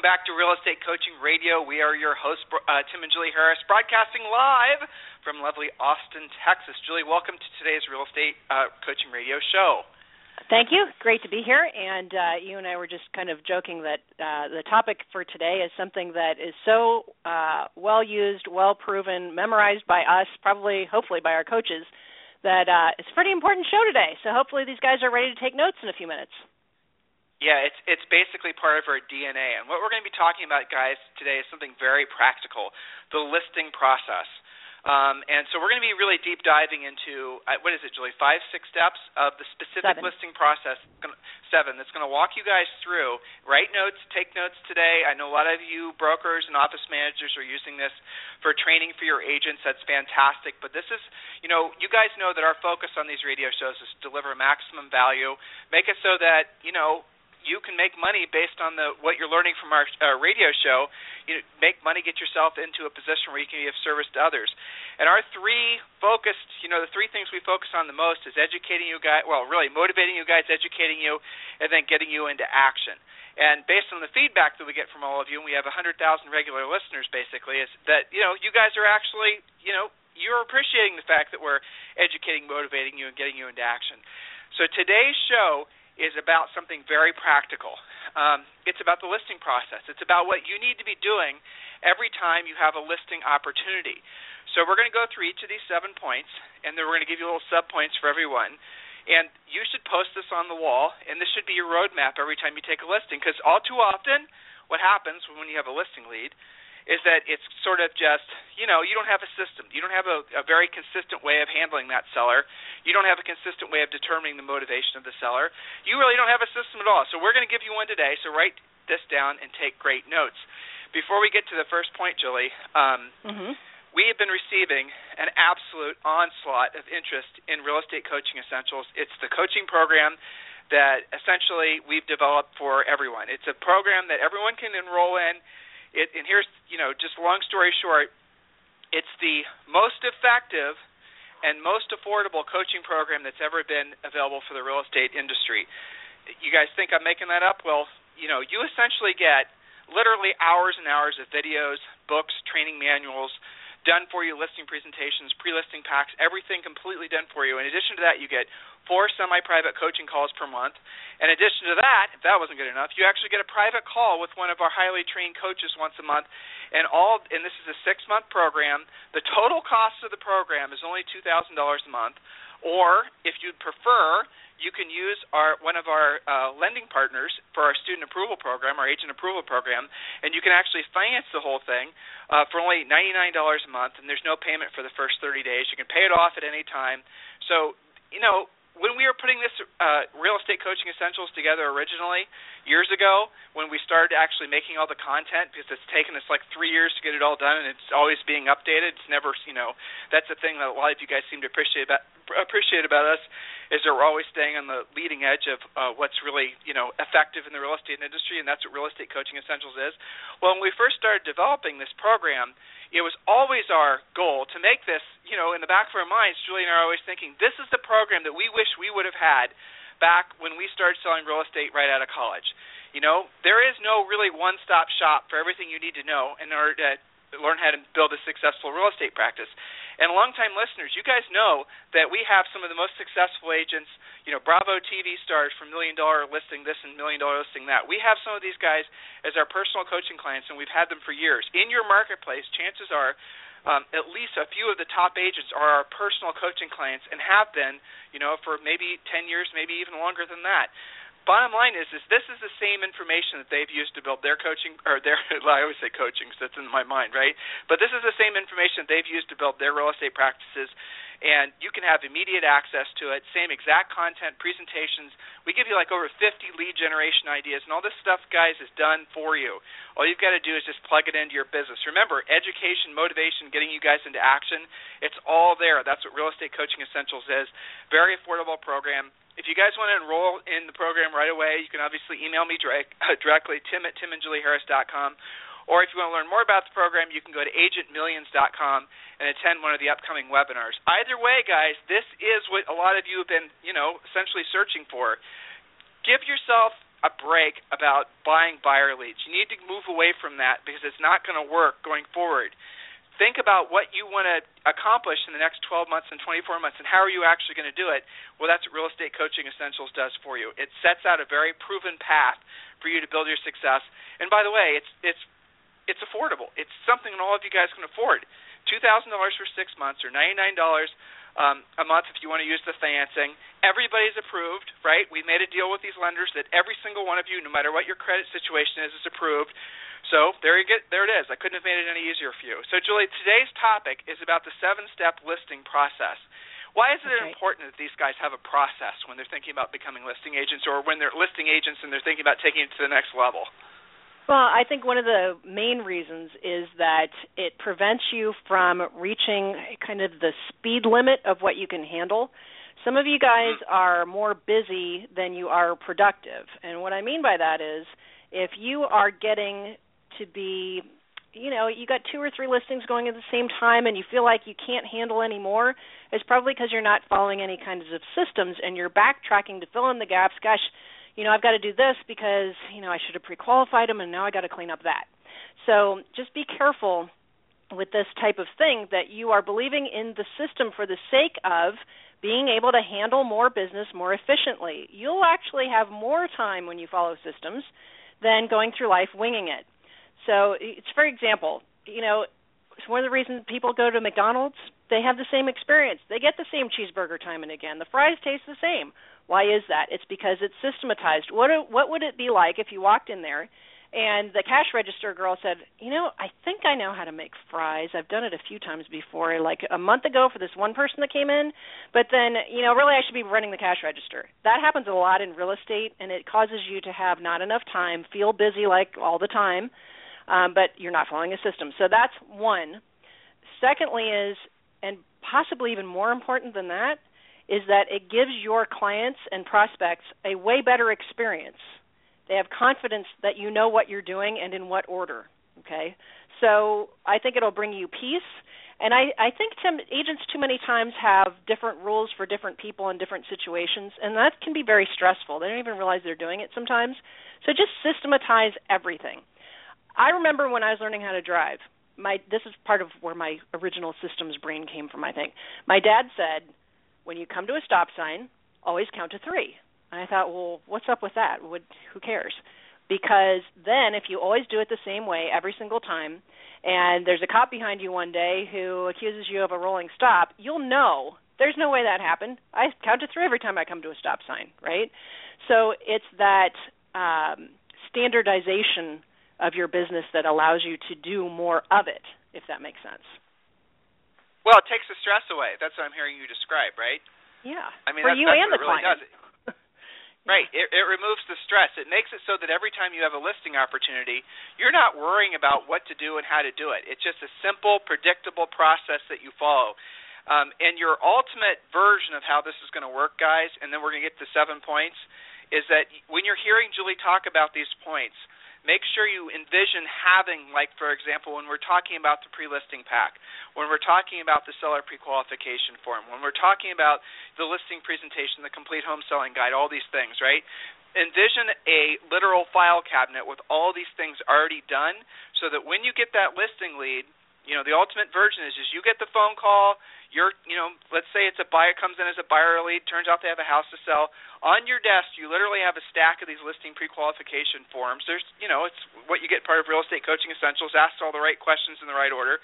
Welcome back to Real Estate Coaching Radio. We are your hosts, uh, Tim and Julie Harris, broadcasting live from lovely Austin, Texas. Julie, welcome to today's Real Estate uh, Coaching Radio show. Thank you. Great to be here. And uh, you and I were just kind of joking that uh, the topic for today is something that is so uh, well used, well proven, memorized by us, probably, hopefully, by our coaches, that uh, it's a pretty important show today. So hopefully, these guys are ready to take notes in a few minutes. Yeah, it's it's basically part of our DNA. And what we're going to be talking about, guys, today is something very practical: the listing process. Um, and so we're going to be really deep diving into uh, what is it, Julie? Five, six steps of the specific seven. listing process. Seven. That's going to walk you guys through. Write notes, take notes today. I know a lot of you brokers and office managers are using this for training for your agents. That's fantastic. But this is, you know, you guys know that our focus on these radio shows is to deliver maximum value, make it so that you know you can make money based on the what you're learning from our uh, radio show. You know, make money, get yourself into a position where you can be of service to others. And our three focused, you know, the three things we focus on the most is educating you guys. Well, really motivating you guys, educating you, and then getting you into action. And based on the feedback that we get from all of you, and we have 100,000 regular listeners, basically, is that you know you guys are actually, you know, you're appreciating the fact that we're educating, motivating you, and getting you into action. So today's show is about something very practical. Um, it's about the listing process. It's about what you need to be doing every time you have a listing opportunity. So we're going to go through each of these seven points, and then we're going to give you little sub points for everyone. And you should post this on the wall, and this should be your roadmap every time you take a listing. Because all too often, what happens when you have a listing lead is that it's sort of just you know you don't have a system. You don't have a, a very consistent way of handling that seller. You don't have a consistent way of determining the motivation of the seller. You really don't have a system at all. So we're going to give you one today. So write this down and take great notes. Before we get to the first point julie um, mm-hmm. we have been receiving an absolute onslaught of interest in real estate coaching essentials. It's the coaching program that essentially we've developed for everyone. It's a program that everyone can enroll in it, and here's, you know, just long story short, it's the most effective and most affordable coaching program that's ever been available for the real estate industry. You guys think I'm making that up? Well, you know, you essentially get literally hours and hours of videos, books, training manuals, done for you listing presentations, pre-listing packs, everything completely done for you. In addition to that, you get four semi-private coaching calls per month. In addition to that, if that wasn't good enough, you actually get a private call with one of our highly trained coaches once a month. And all and this is a 6-month program. The total cost of the program is only $2,000 a month. Or if you'd prefer, you can use our one of our uh, lending partners for our student approval program, our agent approval program, and you can actually finance the whole thing uh, for only $99 a month, and there's no payment for the first 30 days. You can pay it off at any time. So, you know, when we were putting this uh, real estate coaching essentials together originally years ago, when we started actually making all the content, because it's taken us like three years to get it all done, and it's always being updated. It's never, you know, that's the thing that a lot of you guys seem to appreciate about appreciate about us is that we're always staying on the leading edge of uh, what's really, you know, effective in the real estate industry, and that's what real estate coaching essentials is. Well, when we first started developing this program it was always our goal to make this, you know, in the back of our minds, Julie and I are always thinking, this is the program that we wish we would have had back when we started selling real estate right out of college. You know, there is no really one stop shop for everything you need to know in order to learn how to build a successful real estate practice. And longtime listeners, you guys know that we have some of the most successful agents, you know, Bravo TV stars from Million Dollar Listing this and Million Dollar Listing that. We have some of these guys as our personal coaching clients, and we've had them for years. In your marketplace, chances are um, at least a few of the top agents are our personal coaching clients and have been, you know, for maybe 10 years, maybe even longer than that bottom line is is this is the same information that they've used to build their coaching or their I always say coaching because that's in my mind, right? But this is the same information that they've used to build their real estate practices and you can have immediate access to it. Same exact content, presentations. We give you like over 50 lead generation ideas, and all this stuff, guys, is done for you. All you've got to do is just plug it into your business. Remember, education, motivation, getting you guys into action, it's all there. That's what Real Estate Coaching Essentials is. Very affordable program. If you guys want to enroll in the program right away, you can obviously email me direct, directly, tim at timandjulieharris.com or if you want to learn more about the program, you can go to agentmillions.com and attend one of the upcoming webinars. Either way, guys, this is what a lot of you have been, you know, essentially searching for. Give yourself a break about buying buyer leads. You need to move away from that because it's not going to work going forward. Think about what you want to accomplish in the next 12 months and 24 months, and how are you actually going to do it? Well, that's what Real Estate Coaching Essentials does for you. It sets out a very proven path for you to build your success. And by the way, it's it's it's affordable. It's something that all of you guys can afford. Two thousand dollars for six months, or ninety nine dollars um, a month if you want to use the financing. Everybody's approved, right? We made a deal with these lenders that every single one of you, no matter what your credit situation is, is approved. So there you get there it is. I couldn't have made it any easier for you. So Julie, today's topic is about the seven step listing process. Why is it okay. important that these guys have a process when they're thinking about becoming listing agents or when they're listing agents and they're thinking about taking it to the next level? Well, I think one of the main reasons is that it prevents you from reaching kind of the speed limit of what you can handle. Some of you guys mm-hmm. are more busy than you are productive. And what I mean by that is if you are getting to be you know, you got two or three listings going at the same time and you feel like you can't handle any more, it's probably because you're not following any kinds of systems and you're backtracking to fill in the gaps. Gosh, you know, I've got to do this because, you know, I should have pre-qualified them and now I got to clean up that. So just be careful with this type of thing that you are believing in the system for the sake of being able to handle more business more efficiently. You'll actually have more time when you follow systems than going through life winging it. So, it's for example, you know, it's one of the reasons people go to McDonald's. They have the same experience. They get the same cheeseburger time and again. The fries taste the same. Why is that? It's because it's systematized. What what would it be like if you walked in there and the cash register girl said, "You know, I think I know how to make fries. I've done it a few times before, like a month ago for this one person that came in, but then, you know, really I should be running the cash register." That happens a lot in real estate and it causes you to have not enough time, feel busy like all the time, um, but you're not following a system. So that's one. Secondly is and possibly even more important than that is that it gives your clients and prospects a way better experience. They have confidence that you know what you're doing and in what order. Okay, so I think it'll bring you peace. And I, I think Tim, agents too many times have different rules for different people in different situations, and that can be very stressful. They don't even realize they're doing it sometimes. So just systematize everything. I remember when I was learning how to drive. My this is part of where my original systems brain came from. I think my dad said when you come to a stop sign, always count to three. And I thought, well, what's up with that? Would, who cares? Because then, if you always do it the same way every single time, and there's a cop behind you one day who accuses you of a rolling stop, you'll know there's no way that happened. I count to three every time I come to a stop sign, right? So it's that um, standardization of your business that allows you to do more of it, if that makes sense. Well, it takes the stress away. That's what I'm hearing you describe, right? Yeah. I mean, for that's, you and the really client. Right. It, it removes the stress. It makes it so that every time you have a listing opportunity, you're not worrying about what to do and how to do it. It's just a simple, predictable process that you follow. Um, and your ultimate version of how this is going to work, guys, and then we're going to get to seven points, is that when you're hearing Julie talk about these points, make sure you envision having, like, for example, when we're talking about the pre listing pack, when we're talking about the seller pre qualification form, when we're talking about the listing presentation, the complete home selling guide, all these things, right? Envision a literal file cabinet with all these things already done so that when you get that listing lead, you know, the ultimate version is, is you get the phone call, you're, you know, let's say it's a buyer comes in as a buyer lead, turns out they have a house to sell. On your desk, you literally have a stack of these listing pre-qualification forms. There's, you know, it's what you get part of real estate coaching essentials. Ask all the right questions in the right order,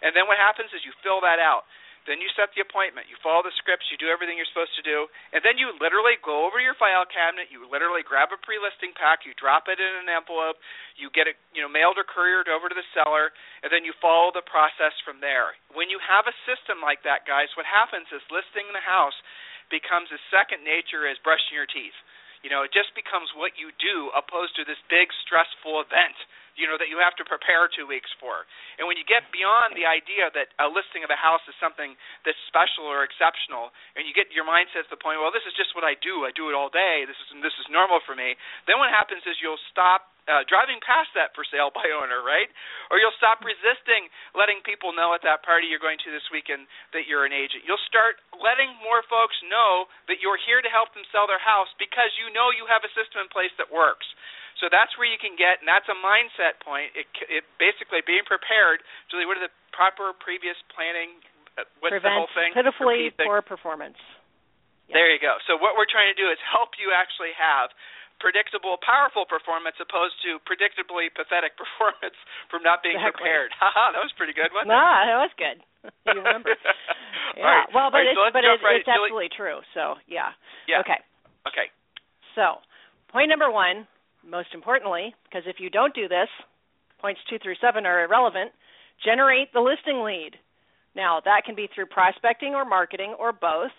and then what happens is you fill that out. Then you set the appointment. You follow the scripts. You do everything you're supposed to do, and then you literally go over to your file cabinet. You literally grab a pre-listing pack. You drop it in an envelope. You get it, you know, mailed or couriered over to the seller, and then you follow the process from there. When you have a system like that, guys, what happens is listing the house becomes as second nature as brushing your teeth. You know, it just becomes what you do opposed to this big stressful event you know that you have to prepare two weeks for. And when you get beyond the idea that a listing of a house is something that's special or exceptional, and you get your mindset to the point, well, this is just what I do. I do it all day. This is this is normal for me. Then what happens is you'll stop uh, driving past that for sale by owner, right? Or you'll stop resisting letting people know at that party you're going to this weekend that you're an agent. You'll start letting more folks know that you're here to help them sell their house because you know you have a system in place that works. So that's where you can get, and that's a mindset point. It, it basically being prepared. Julie, what are the proper previous planning? Uh, what's Prevent the whole thing? pitifully poor performance. There you go. So what we're trying to do is help you actually have predictable, powerful performance opposed to predictably pathetic performance from not being exactly. prepared. Haha, that was pretty good, wasn't nah, that was good. you remember? yeah. Right. Well, but right, it's so but it, right. it's absolutely true. So yeah. Yeah. Okay. Okay. So point number one most importantly, because if you don't do this, points two through seven are irrelevant, generate the listing lead. Now, that can be through prospecting or marketing or both.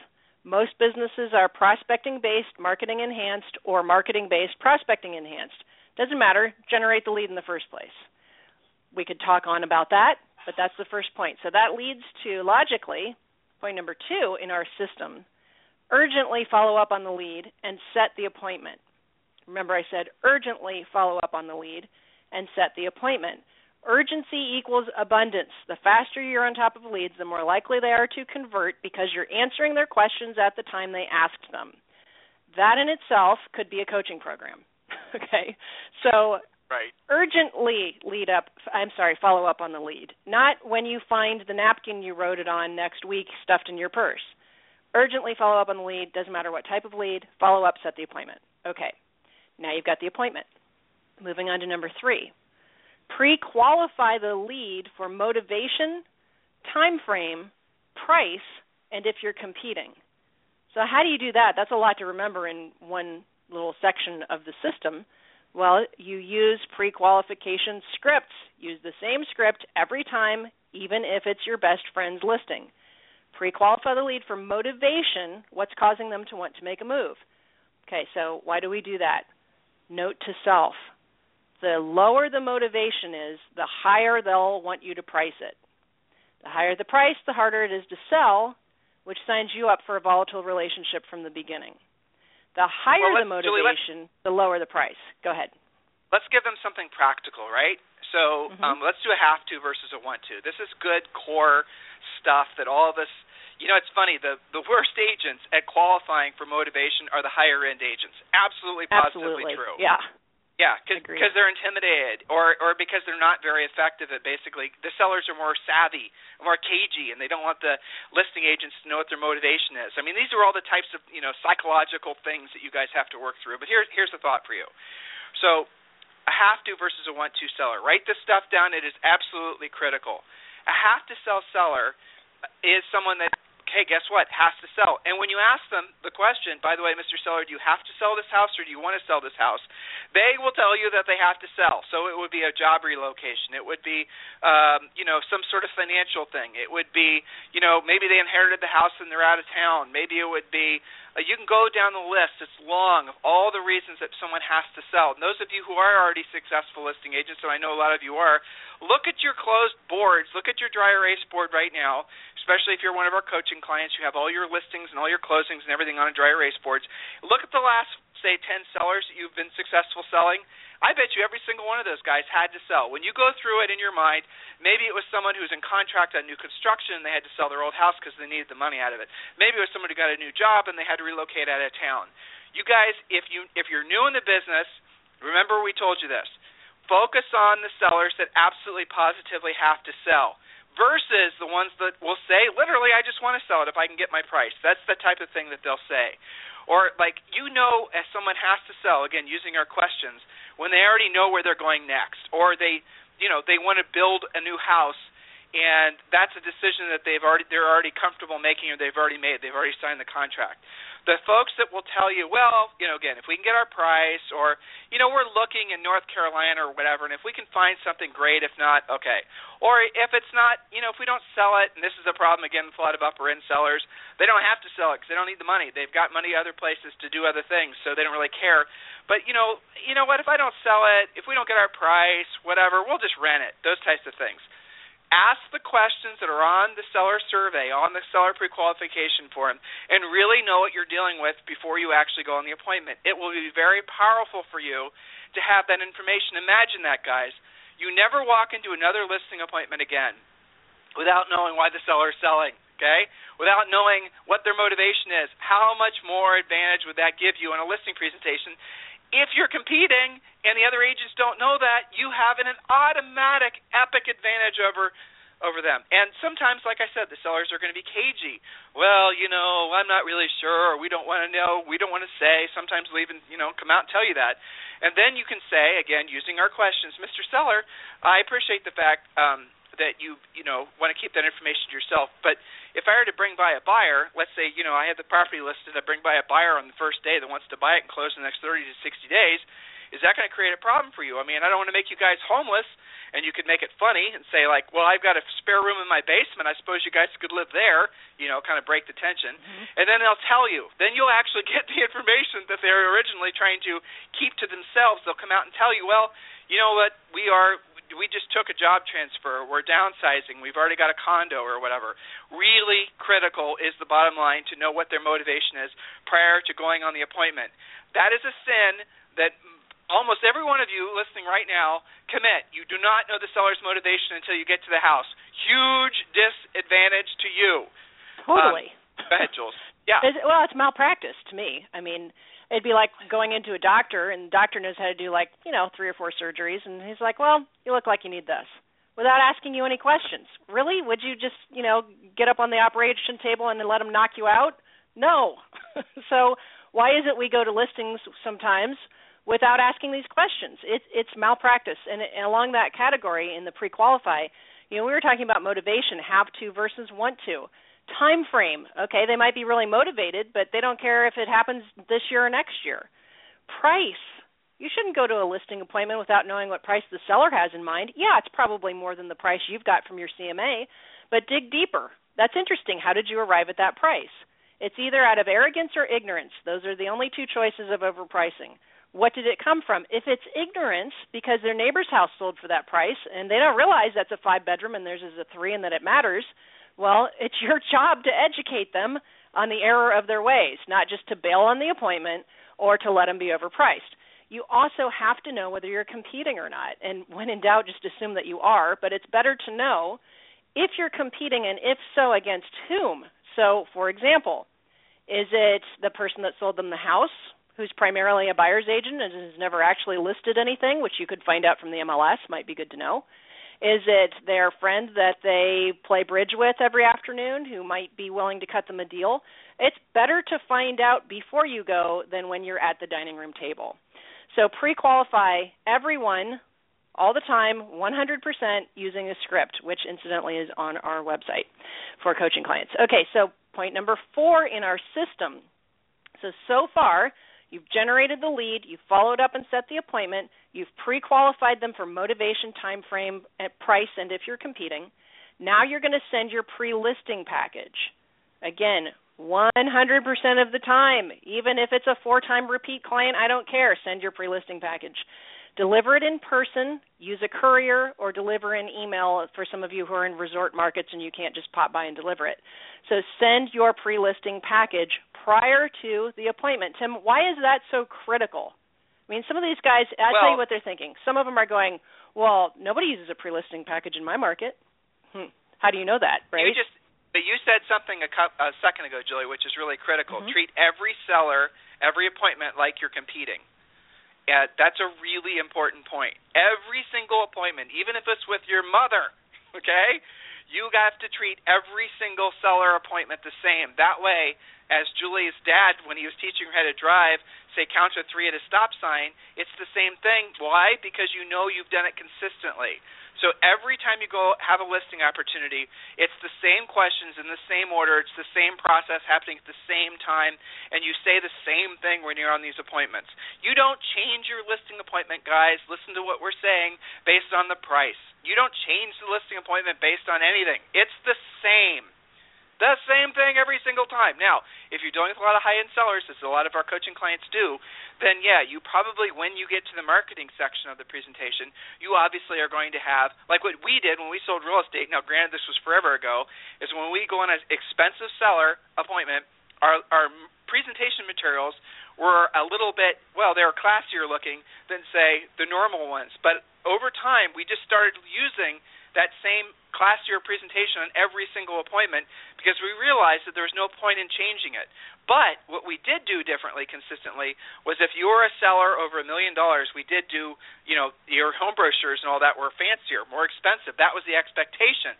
Most businesses are prospecting based, marketing enhanced, or marketing based, prospecting enhanced. Doesn't matter, generate the lead in the first place. We could talk on about that, but that's the first point. So that leads to logically point number two in our system urgently follow up on the lead and set the appointment. Remember, I said urgently follow up on the lead and set the appointment. Urgency equals abundance. The faster you're on top of leads, the more likely they are to convert because you're answering their questions at the time they asked them. That in itself could be a coaching program. okay? So, right. urgently lead up, I'm sorry, follow up on the lead. Not when you find the napkin you wrote it on next week stuffed in your purse. Urgently follow up on the lead, doesn't matter what type of lead, follow up, set the appointment. Okay. Now you've got the appointment. Moving on to number three. Pre-qualify the lead for motivation, time frame, price, and if you're competing. So how do you do that? That's a lot to remember in one little section of the system. Well, you use pre-qualification scripts. Use the same script every time, even if it's your best friend's listing. Pre-qualify the lead for motivation, what's causing them to want to make a move. Okay, so why do we do that? Note to self the lower the motivation is, the higher they'll want you to price it. The higher the price, the harder it is to sell, which signs you up for a volatile relationship from the beginning. The higher well, the motivation, Julie, the lower the price. Go ahead. Let's give them something practical, right? So mm-hmm. um, let's do a have to versus a want to. This is good core stuff that all of us you know, it's funny. The the worst agents at qualifying for motivation are the higher end agents. Absolutely, positively Absolutely. true. Yeah. Yeah, because they're intimidated, or or because they're not very effective at basically. The sellers are more savvy, more cagey, and they don't want the listing agents to know what their motivation is. I mean, these are all the types of you know psychological things that you guys have to work through. But here's here's the thought for you. So, a have to versus a want to seller. Write this stuff down. It is absolutely critical. A have to sell seller is someone that hey, guess what? Has to sell. And when you ask them the question, by the way, Mr. Seller, do you have to sell this house or do you want to sell this house? They will tell you that they have to sell. So it would be a job relocation. It would be, um, you know, some sort of financial thing. It would be, you know, maybe they inherited the house and they're out of town. Maybe it would be, uh, you can go down the list. It's long of all the reasons that someone has to sell. And those of you who are already successful listing agents, and I know a lot of you are, look at your closed boards. Look at your dry erase board right now especially if you're one of our coaching clients, you have all your listings and all your closings and everything on a dry erase boards. Look at the last, say, 10 sellers that you've been successful selling. I bet you every single one of those guys had to sell. When you go through it in your mind, maybe it was someone who was in contract on new construction and they had to sell their old house because they needed the money out of it. Maybe it was someone who got a new job and they had to relocate out of town. You guys, if you if you're new in the business, remember we told you this. Focus on the sellers that absolutely positively have to sell versus the ones that will say, literally, I just want to sell it if I can get my price. That's the type of thing that they'll say. Or, like, you know, as someone has to sell, again, using our questions, when they already know where they're going next, or they, you know, they want to build a new house and that's a decision that they've already they're already comfortable making or they've already made. They've already signed the contract. The folks that will tell you, well, you know, again, if we can get our price, or you know, we're looking in North Carolina or whatever, and if we can find something great, if not, okay. Or if it's not, you know, if we don't sell it, and this is a problem again with a lot of upper end sellers, they don't have to sell it because they don't need the money. They've got money other places to do other things, so they don't really care. But you know, you know what? If I don't sell it, if we don't get our price, whatever, we'll just rent it. Those types of things ask the questions that are on the seller survey, on the seller pre-qualification form, and really know what you're dealing with before you actually go on the appointment. It will be very powerful for you to have that information. Imagine that, guys. You never walk into another listing appointment again without knowing why the seller is selling, okay? Without knowing what their motivation is. How much more advantage would that give you in a listing presentation if you're competing and the other agents don't know that, you have an automatic epic advantage over over them. And sometimes, like I said, the sellers are going to be cagey. Well, you know, I'm not really sure, or we don't want to know, we don't want to say. Sometimes we'll even, you know, come out and tell you that. And then you can say, again, using our questions, Mr. Seller, I appreciate the fact um, that you you know want to keep that information to yourself. But if I were to bring by a buyer, let's say you know I have the property listed, I bring by a buyer on the first day that wants to buy it and close in the next 30 to 60 days, is that going to create a problem for you? I mean, I don't want to make you guys homeless, and you could make it funny and say like, well, I've got a spare room in my basement. I suppose you guys could live there. You know, kind of break the tension, mm-hmm. and then they'll tell you. Then you'll actually get the information that they're originally trying to keep to themselves. They'll come out and tell you, well, you know what, we are we just took a job transfer, we're downsizing, we've already got a condo or whatever. Really critical is the bottom line to know what their motivation is prior to going on the appointment. That is a sin that almost every one of you listening right now commit. You do not know the seller's motivation until you get to the house. Huge disadvantage to you. Totally. Um, go ahead, Jules. Yeah. well, it's malpractice to me. I mean, it'd be like going into a doctor and the doctor knows how to do like you know three or four surgeries and he's like well you look like you need this without asking you any questions. Really? Would you just you know get up on the operation table and let him knock you out? No. So why is it we go to listings sometimes without asking these questions? It, it's malpractice. And, and along that category in the pre-qualify you know we were talking about motivation have to versus want to time frame. Okay, they might be really motivated, but they don't care if it happens this year or next year. Price. You shouldn't go to a listing appointment without knowing what price the seller has in mind. Yeah, it's probably more than the price you've got from your CMA, but dig deeper. That's interesting. How did you arrive at that price? It's either out of arrogance or ignorance. Those are the only two choices of overpricing. What did it come from? If it's ignorance because their neighbor's house sold for that price and they don't realize that's a five bedroom and theirs is a three and that it matters, well, it's your job to educate them on the error of their ways, not just to bail on the appointment or to let them be overpriced. You also have to know whether you're competing or not. And when in doubt, just assume that you are, but it's better to know if you're competing and if so, against whom. So, for example, is it the person that sold them the house who's primarily a buyer's agent and has never actually listed anything, which you could find out from the MLS, might be good to know? Is it their friend that they play bridge with every afternoon who might be willing to cut them a deal? It's better to find out before you go than when you're at the dining room table. So pre qualify everyone all the time, 100% using a script, which incidentally is on our website for coaching clients. Okay, so point number four in our system. So, so far, You've generated the lead, you've followed up and set the appointment, you've pre-qualified them for motivation, time frame, price, and if you're competing. Now you're going to send your pre-listing package. Again, 100% of the time, even if it's a four-time repeat client, I don't care. Send your pre-listing package. Deliver it in person, use a courier, or deliver an email for some of you who are in resort markets and you can't just pop by and deliver it. So send your pre listing package prior to the appointment. Tim, why is that so critical? I mean, some of these guys, I'll well, tell you what they're thinking. Some of them are going, well, nobody uses a pre listing package in my market. Hmm. How do you know that, right? You just but you said something a, co- a second ago, Julie, which is really critical. Mm-hmm. Treat every seller, every appointment like you're competing. Yeah, that's a really important point. Every single appointment, even if it's with your mother, okay, you have to treat every single seller appointment the same. That way, as Julie's dad, when he was teaching her how to drive, say count to three at a stop sign, it's the same thing. Why? Because you know you've done it consistently. So every time you go have a listing opportunity, it's the same questions in the same order, it's the same process happening at the same time, and you say the same thing when you're on these appointments. You don't change your listing appointment, guys. Listen to what we're saying based on the price. You don't change the listing appointment based on anything. It's the same. The same thing every single time. Now, if you're dealing with a lot of high end sellers, as a lot of our coaching clients do, then yeah, you probably, when you get to the marketing section of the presentation, you obviously are going to have, like what we did when we sold real estate, now granted this was forever ago, is when we go on an expensive seller appointment, our, our presentation materials were a little bit, well, they were classier looking than, say, the normal ones. But over time, we just started using that same classier presentation on every single appointment because we realized that there was no point in changing it. But what we did do differently consistently was if you were a seller over a million dollars, we did do, you know, your home brochures and all that were fancier, more expensive. That was the expectation.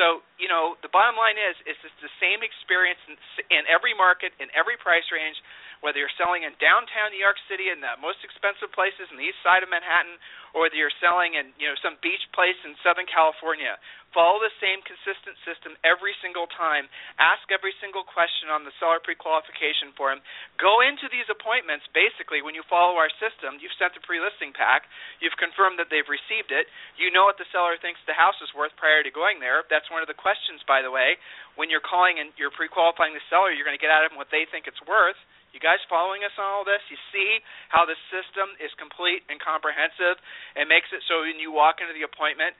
So, you know, the bottom line is, is it's the same experience in, in every market, in every price range, whether you're selling in downtown New York City in the most expensive places in the east side of Manhattan, or whether you're selling in, you know, some beach place in Southern California, Follow the same consistent system every single time. Ask every single question on the seller pre-qualification form. Go into these appointments basically when you follow our system. You've sent the pre-listing pack. You've confirmed that they've received it. You know what the seller thinks the house is worth prior to going there. That's one of the questions, by the way. When you're calling and you're pre-qualifying the seller, you're going to get out of them what they think it's worth. You guys following us on all this? You see how the system is complete and comprehensive and makes it so when you walk into the appointment,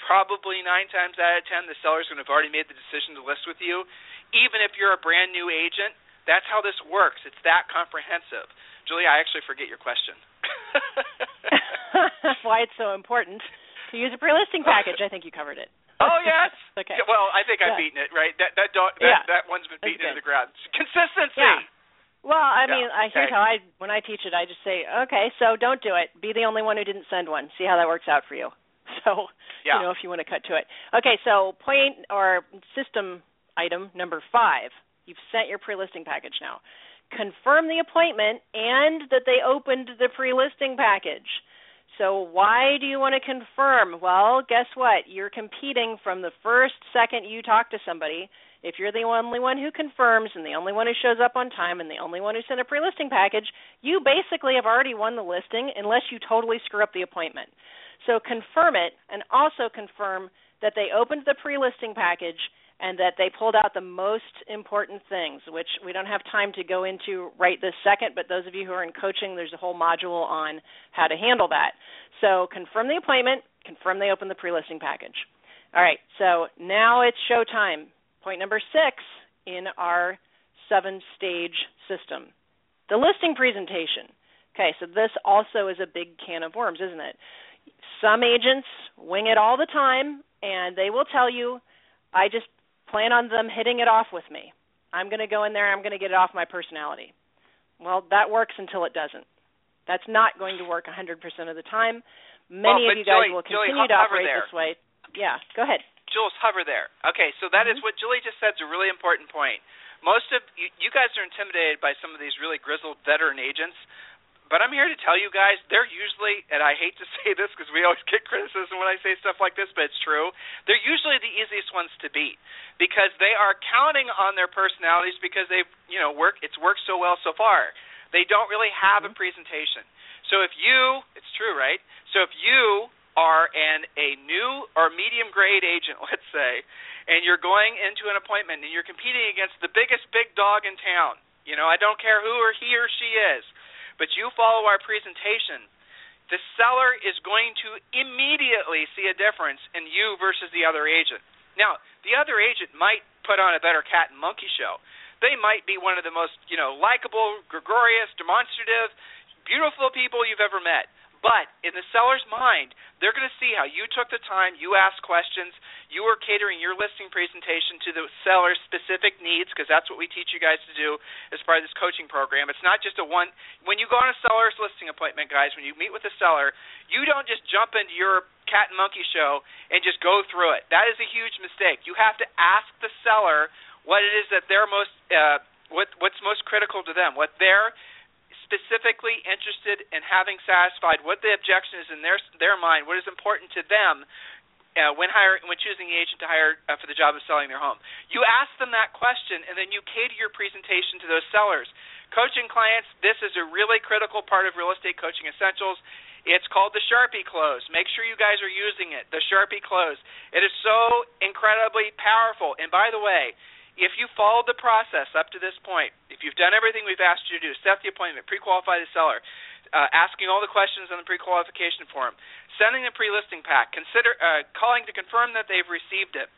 probably nine times out of ten, the seller's going to have already made the decision to list with you. Even if you're a brand new agent, that's how this works. It's that comprehensive. Julie, I actually forget your question. That's why it's so important to use a pre-listing package. I think you covered it. Oh yes. okay. Well, I think I've beaten it. Right. That that dog, that, yeah. that one's been beaten into the ground. Consistency. Yeah. Well, I mean, yeah. I here's how I when I teach it, I just say, okay, so don't do it. Be the only one who didn't send one. See how that works out for you. So, yeah. you know, if you want to cut to it. Okay, so point or system item number five. You've sent your pre-listing package now. Confirm the appointment and that they opened the pre-listing package. So why do you want to confirm? Well, guess what? You're competing from the first second you talk to somebody. If you're the only one who confirms and the only one who shows up on time and the only one who sent a pre-listing package, you basically have already won the listing unless you totally screw up the appointment. So confirm it and also confirm that they opened the pre-listing package and that they pulled out the most important things, which we don't have time to go into right this second, but those of you who are in coaching, there's a whole module on how to handle that. So confirm the appointment, confirm they opened the pre-listing package. All right, so now it's showtime. Point number six in our seven stage system the listing presentation. Okay, so this also is a big can of worms, isn't it? Some agents wing it all the time, and they will tell you, I just plan on them hitting it off with me. I'm going to go in there, I'm going to get it off my personality. Well, that works until it doesn't. That's not going to work 100% of the time. Many well, of you guys Julie, will continue Julie, to operate there. this way. Yeah, go ahead. Jules, hover there. Okay, so that mm-hmm. is what Julie just said is a really important point. Most of you, you guys are intimidated by some of these really grizzled veteran agents but I'm here to tell you guys, they're usually, and I hate to say this because we always get criticism when I say stuff like this, but it's true. They're usually the easiest ones to beat because they are counting on their personalities because they've, you know, work. It's worked so well so far. They don't really have mm-hmm. a presentation. So if you, it's true, right? So if you are an a new or medium grade agent, let's say, and you're going into an appointment and you're competing against the biggest big dog in town, you know, I don't care who or he or she is but you follow our presentation, the seller is going to immediately see a difference in you versus the other agent. Now, the other agent might put on a better cat and monkey show. They might be one of the most, you know, likable, gregarious, demonstrative, beautiful people you've ever met. But in the seller's mind, they're going to see how you took the time, you asked questions, you were catering your listing presentation to the seller's specific needs, because that's what we teach you guys to do as part of this coaching program. It's not just a one. When you go on a seller's listing appointment, guys, when you meet with a seller, you don't just jump into your cat and monkey show and just go through it. That is a huge mistake. You have to ask the seller what it is that they're most, uh, what what's most critical to them, what they're specifically interested in having satisfied what the objection is in their their mind, what is important to them uh, when hire when choosing the agent to hire uh, for the job of selling their home. You ask them that question, and then you cater your presentation to those sellers. Coaching clients, this is a really critical part of real estate coaching essentials. It's called the Sharpie close. Make sure you guys are using it. The Sharpie close. It is so incredibly powerful. And by the way, if you followed the process up to this point, if you've done everything we've asked you to do, set the appointment, pre-qualify the seller, uh, asking all the questions on the pre-qualification form, sending the pre-listing pack, consider uh, calling to confirm that they've received it.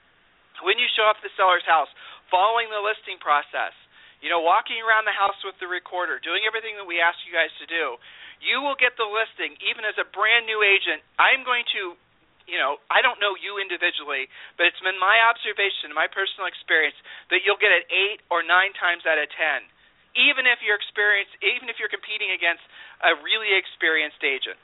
When you show up at the seller's house, following the listing process, you know, walking around the house with the recorder, doing everything that we ask you guys to do, you will get the listing even as a brand new agent. I'm going to you know, I don't know you individually, but it's been my observation, my personal experience, that you'll get it eight or nine times out of ten, even if you're experienced, even if you're competing against a really experienced agent.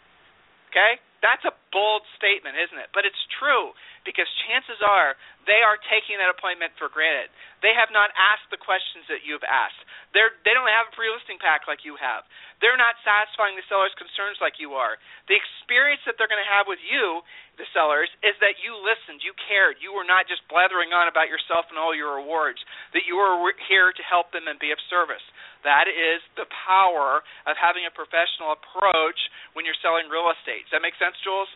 Okay, that's a bold statement, isn't it? But it's true because chances are they are taking that appointment for granted. They have not asked the questions that you've asked. They're they don't have a pre-listing pack like you have. They're not satisfying the seller's concerns like you are. The experience that they're going to have with you, the sellers, is that you listened, you cared, you were not just blathering on about yourself and all your awards, That you were here to help them and be of service. That is the power of having a professional approach when you're selling real estate. Does that make sense, Jules?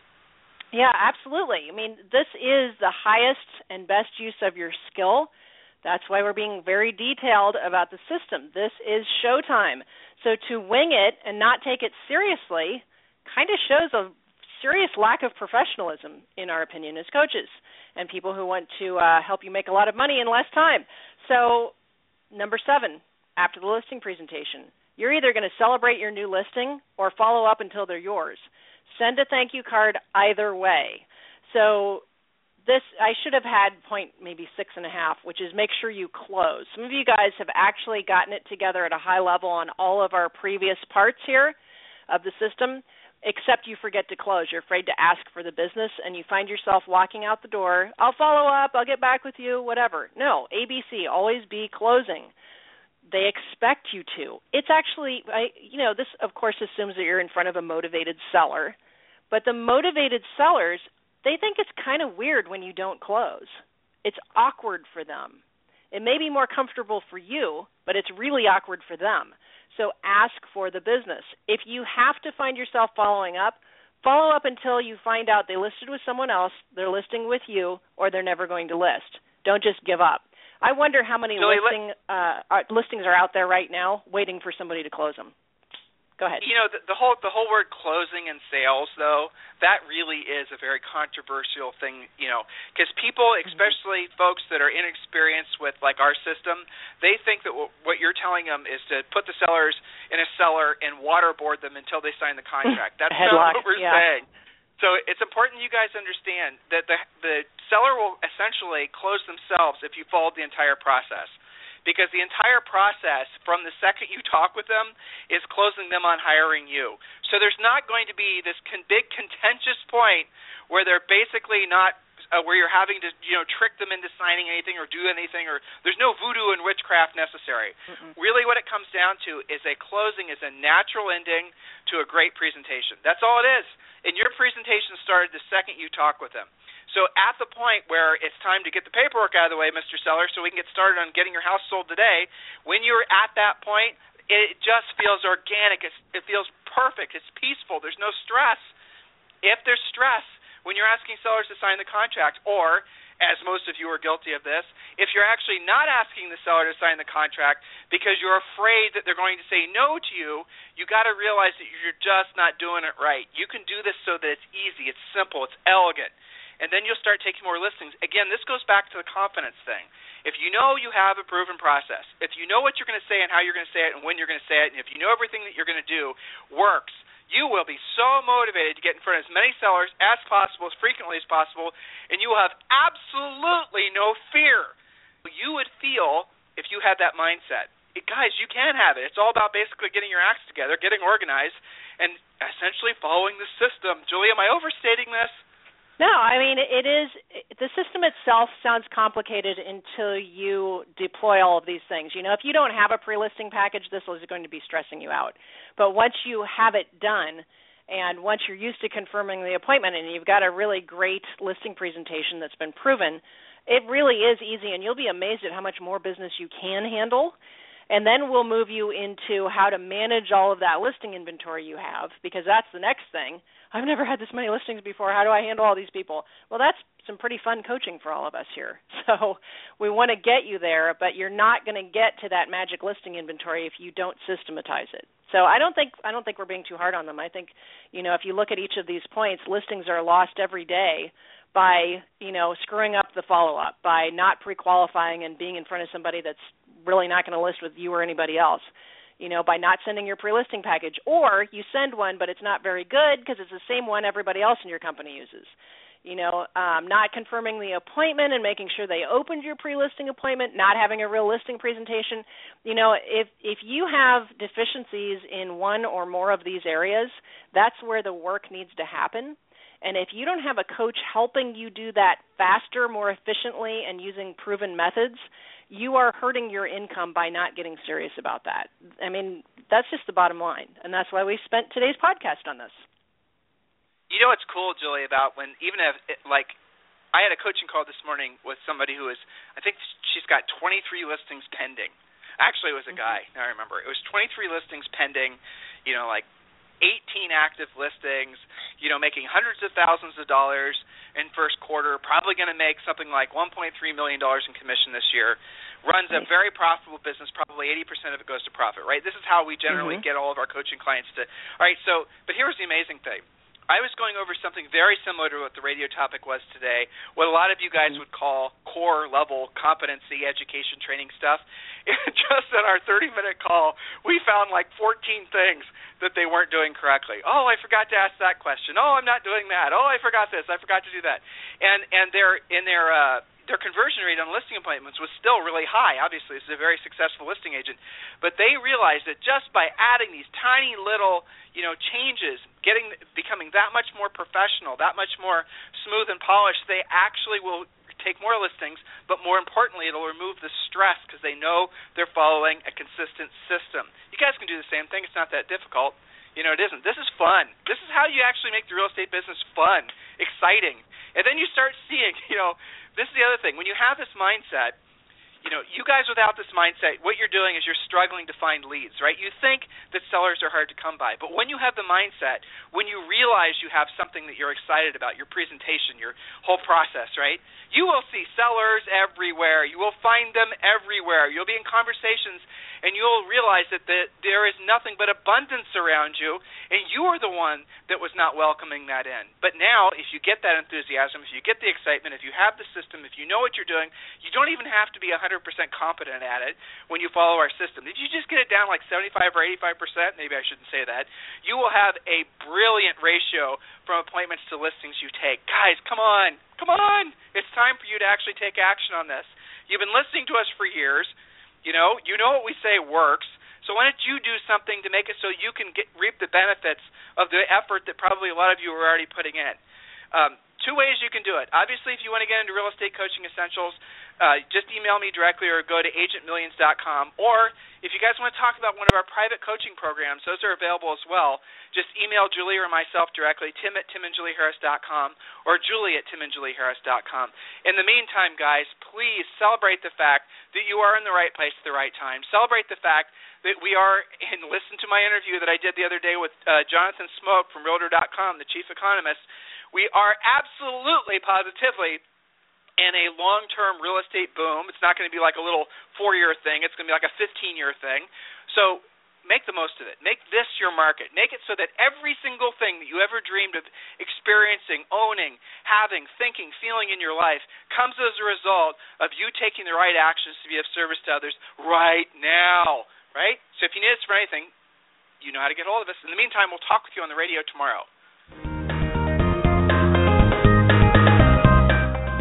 Yeah, absolutely. I mean, this is the highest and best use of your skill. That's why we're being very detailed about the system. This is showtime. So to wing it and not take it seriously kind of shows a serious lack of professionalism, in our opinion, as coaches and people who want to uh, help you make a lot of money in less time. So, number seven, after the listing presentation, you're either going to celebrate your new listing or follow up until they're yours send a thank you card either way. So this I should have had point maybe six and a half, which is make sure you close. Some of you guys have actually gotten it together at a high level on all of our previous parts here of the system, except you forget to close. You're afraid to ask for the business and you find yourself walking out the door. I'll follow up, I'll get back with you, whatever. No, ABC, always be closing they expect you to. It's actually, I, you know, this of course assumes that you're in front of a motivated seller, but the motivated sellers, they think it's kind of weird when you don't close. It's awkward for them. It may be more comfortable for you, but it's really awkward for them. So ask for the business. If you have to find yourself following up, follow up until you find out they listed with someone else, they're listing with you, or they're never going to list. Don't just give up. I wonder how many listing, uh, listings are out there right now waiting for somebody to close them. Go ahead. You know, the, the whole the whole word closing and sales, though, that really is a very controversial thing. You know, because people, mm-hmm. especially mm-hmm. folks that are inexperienced with like our system, they think that w- what you're telling them is to put the sellers in a cellar and waterboard them until they sign the contract. That's not what we're yeah. saying. So it's important you guys understand that the the seller will essentially close themselves if you follow the entire process because the entire process from the second you talk with them is closing them on hiring you. So there's not going to be this con- big contentious point where they're basically not uh, where you're having to you know trick them into signing anything or do anything or there's no voodoo and witchcraft necessary. Mm-mm. Really what it comes down to is a closing is a natural ending to a great presentation. That's all it is. And your presentation started the second you talk with them. So at the point where it's time to get the paperwork out of the way, Mr. Seller, so we can get started on getting your house sold today, when you're at that point, it just feels organic. It's, it feels perfect. It's peaceful. There's no stress. If there's stress when you're asking sellers to sign the contract, or as most of you are guilty of this, if you're actually not asking the seller to sign the contract because you're afraid that they're going to say no to you, you got to realize that you're just not doing it right. You can do this so that it's easy, it's simple, it's elegant and then you'll start taking more listings. Again, this goes back to the confidence thing. If you know you have a proven process, if you know what you're going to say and how you're going to say it and when you're going to say it, and if you know everything that you're going to do works, you will be so motivated to get in front of as many sellers as possible, as frequently as possible, and you will have absolutely no fear. You would feel if you had that mindset. It, guys, you can have it. It's all about basically getting your acts together, getting organized, and essentially following the system. Julie, am I overstating this? No, I mean it is the system itself sounds complicated until you deploy all of these things. You know, if you don't have a pre-listing package, this is going to be stressing you out. But once you have it done, and once you're used to confirming the appointment, and you've got a really great listing presentation that's been proven, it really is easy, and you'll be amazed at how much more business you can handle and then we'll move you into how to manage all of that listing inventory you have because that's the next thing. I've never had this many listings before. How do I handle all these people? Well, that's some pretty fun coaching for all of us here. So, we want to get you there, but you're not going to get to that magic listing inventory if you don't systematize it. So, I don't think I don't think we're being too hard on them. I think, you know, if you look at each of these points, listings are lost every day by, you know, screwing up the follow-up, by not pre-qualifying and being in front of somebody that's really not going to list with you or anybody else you know by not sending your pre-listing package. Or you send one but it's not very good because it's the same one everybody else in your company uses. You know um, not confirming the appointment and making sure they opened your pre-listing appointment not having a real listing presentation. You know if if you have deficiencies in one or more of these areas that's where the work needs to happen and if you don't have a coach helping you do that faster more efficiently and using proven methods you are hurting your income by not getting serious about that. I mean, that's just the bottom line, and that's why we spent today's podcast on this. You know what's cool, Julie, about when even if it, like I had a coaching call this morning with somebody who is I think she's got 23 listings pending. Actually, it was a mm-hmm. guy. Now I remember. It was 23 listings pending. You know, like 18 active listings, you know, making hundreds of thousands of dollars in first quarter, probably going to make something like 1.3 million dollars in commission this year. Runs a very profitable business, probably 80% of it goes to profit, right? This is how we generally mm-hmm. get all of our coaching clients to All right, so but here's the amazing thing. I was going over something very similar to what the radio topic was today, what a lot of you guys would call core level competency education training stuff. Just in our 30 minute call, we found like 14 things that they weren't doing correctly. Oh, I forgot to ask that question. Oh, I'm not doing that. Oh, I forgot this. I forgot to do that. And and they're in their uh their conversion rate on listing appointments was still really high. Obviously, this is a very successful listing agent, but they realized that just by adding these tiny little, you know, changes, getting becoming that much more professional, that much more smooth and polished, they actually will take more listings, but more importantly, it'll remove the stress because they know they're following a consistent system. You guys can do the same thing. It's not that difficult. You know, it isn't. This is fun. This is how you actually make the real estate business fun, exciting. And then you start seeing, you know, this is the other thing. When you have this mindset, you know, you guys without this mindset, what you're doing is you're struggling to find leads, right? You think that sellers are hard to come by, but when you have the mindset, when you realize you have something that you're excited about, your presentation, your whole process, right? You will see sellers everywhere. You will find them everywhere. You'll be in conversations and you'll realize that the, there is nothing but abundance around you, and you are the one that was not welcoming that in. But now, if you get that enthusiasm, if you get the excitement, if you have the system, if you know what you're doing, you don't even have to be 100% competent at it when you follow our system. If you just get it down like 75 or 85%, maybe I shouldn't say that, you will have a brilliant ratio from appointments to listings you take. Guys, come on. Come on. It's time for you to actually take action on this. You've been listening to us for years. You know, you know what we say works. So why don't you do something to make it so you can get reap the benefits of the effort that probably a lot of you are already putting in? Um, two ways you can do it. Obviously, if you want to get into real estate coaching essentials, uh, just email me directly or go to agentmillions.com. Or if you guys want to talk about one of our private coaching programs, those are available as well. Just email Julie or myself directly, tim at timandjulieharris.com or julie at timandjulieharris.com. In the meantime, guys, please celebrate the fact that you are in the right place at the right time. Celebrate the fact that we are, and listen to my interview that I did the other day with uh, Jonathan Smoke from Realtor.com, the chief economist. We are absolutely, positively in a long-term real estate boom. It's not going to be like a little four-year thing. It's going to be like a 15-year thing. So make the most of it. Make this your market. Make it so that every single thing that you ever dreamed of experiencing, owning, having, thinking, feeling in your life comes as a result of you taking the right actions to be of service to others right now. Right? So if you need us for anything, you know how to get hold of us. In the meantime, we'll talk with you on the radio tomorrow.